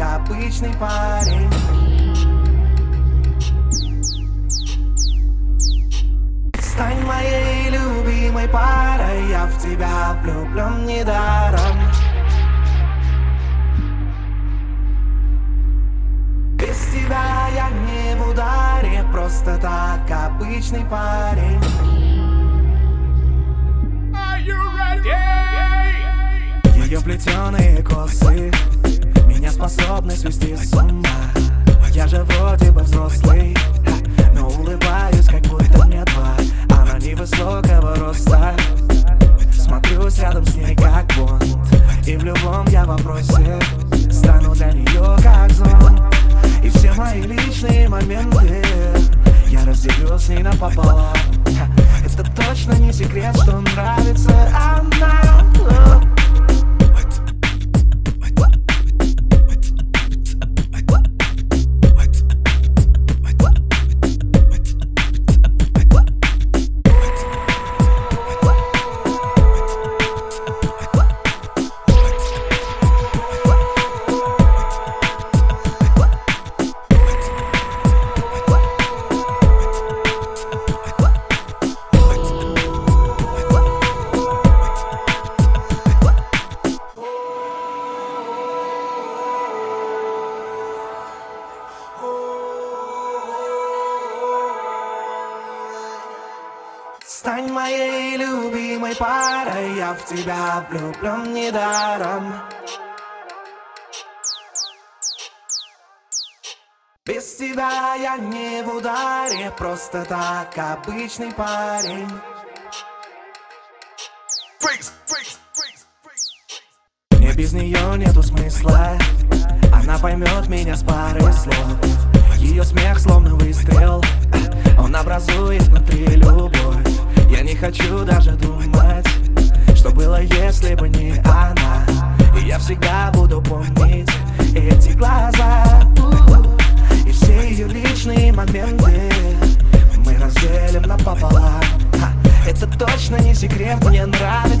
обычный парень. Стань моей любимой парой Я в тебя влюблен недаром. Без тебя я не в ударе Просто так обычный парень. Ее плетеные косы вопросе Стану для нее как зон. И все мои личные моменты Я разделю с ней напополам. Это точно не секрет, что нравится она Стань моей любимой парой Я в тебя влюблен недаром. Без тебя я не в ударе Просто так обычный парень. Мне без нее нету смысла. Она поймет меня с пары слов хочу даже думать Что было, если бы не она. И я всегда буду помнить эти глаза. И все ее личные моменты Мы разделим напополам. Это точно не секрет, мне нравится.